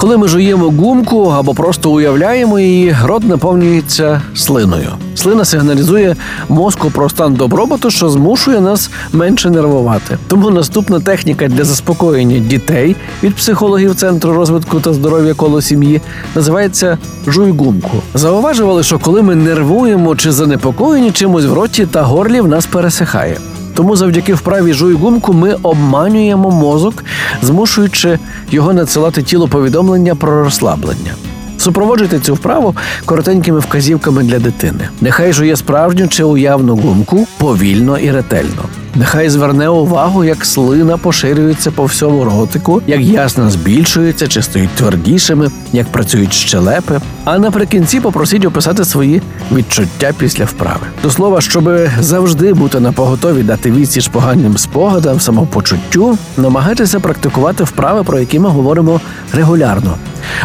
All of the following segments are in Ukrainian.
Коли ми жуємо гумку або просто уявляємо її, рот наповнюється слиною. Слина сигналізує мозку про стан добробуту, що змушує нас менше нервувати. Тому наступна техніка для заспокоєння дітей від психологів Центру розвитку та здоров'я коло сім'ї називається жуй гумку. Зауважували, що коли ми нервуємо чи занепокоєні чимось в роті та горлі, в нас пересихає. Тому завдяки вправі жуй гумку ми обманюємо мозок, змушуючи його надсилати тіло повідомлення про розслаблення. Супроводжуйте цю вправу коротенькими вказівками для дитини. Нехай жує справжню чи уявну гумку повільно і ретельно. Нехай зверне увагу, як слина поширюється по всьому ротику, як ясно збільшується чи стоїть твердішими, як працюють щелепи. А наприкінці попросіть описати свої відчуття після вправи. До слова, щоб завжди бути на поготові дати відсіч поганим спогадам, самопочуттю, намагайтеся практикувати вправи, про які ми говоримо регулярно,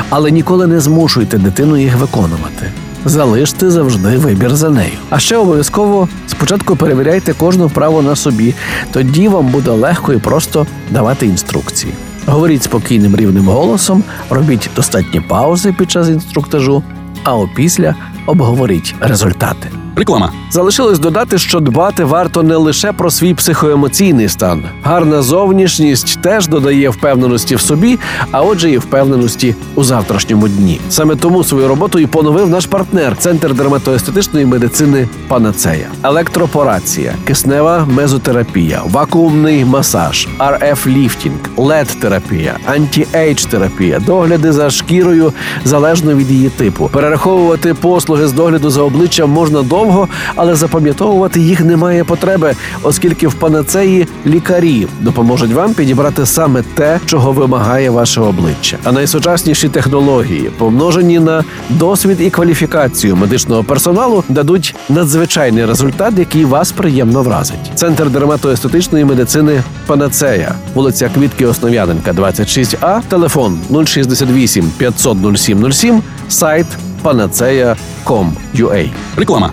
але ніколи не змушуйте дитину їх виконувати. Залиште завжди вибір за нею. А ще обов'язково спочатку перевіряйте кожну вправу на собі, тоді вам буде легко і просто давати інструкції. Говоріть спокійним рівним голосом, робіть достатні паузи під час інструктажу, а опісля обговоріть результати. Реклама. Залишилось додати, що дбати варто не лише про свій психоемоційний стан. Гарна зовнішність теж додає впевненості в собі, а отже, і впевненості у завтрашньому дні. Саме тому свою роботу і поновив наш партнер Центр дерматоестетичної медицини Панацея, електропорація, киснева мезотерапія, вакуумний масаж, RF-ліфтинг, LED терапія anti-age терапія, догляди за шкірою залежно від її типу. Перераховувати послуги з догляду за обличчям можна довго, але запам'ятовувати їх немає потреби, оскільки в панацеї лікарі допоможуть вам підібрати саме те, чого вимагає ваше обличчя. А найсучасніші технології, помножені на досвід і кваліфікацію медичного персоналу, дадуть надзвичайний результат, який вас приємно вразить. Центр дерматоестетичної медицини Панацея, вулиця Квітки Основ'яненка, 26А, телефон 068 500 0707, сайт panaceia.com.ua. Реклама.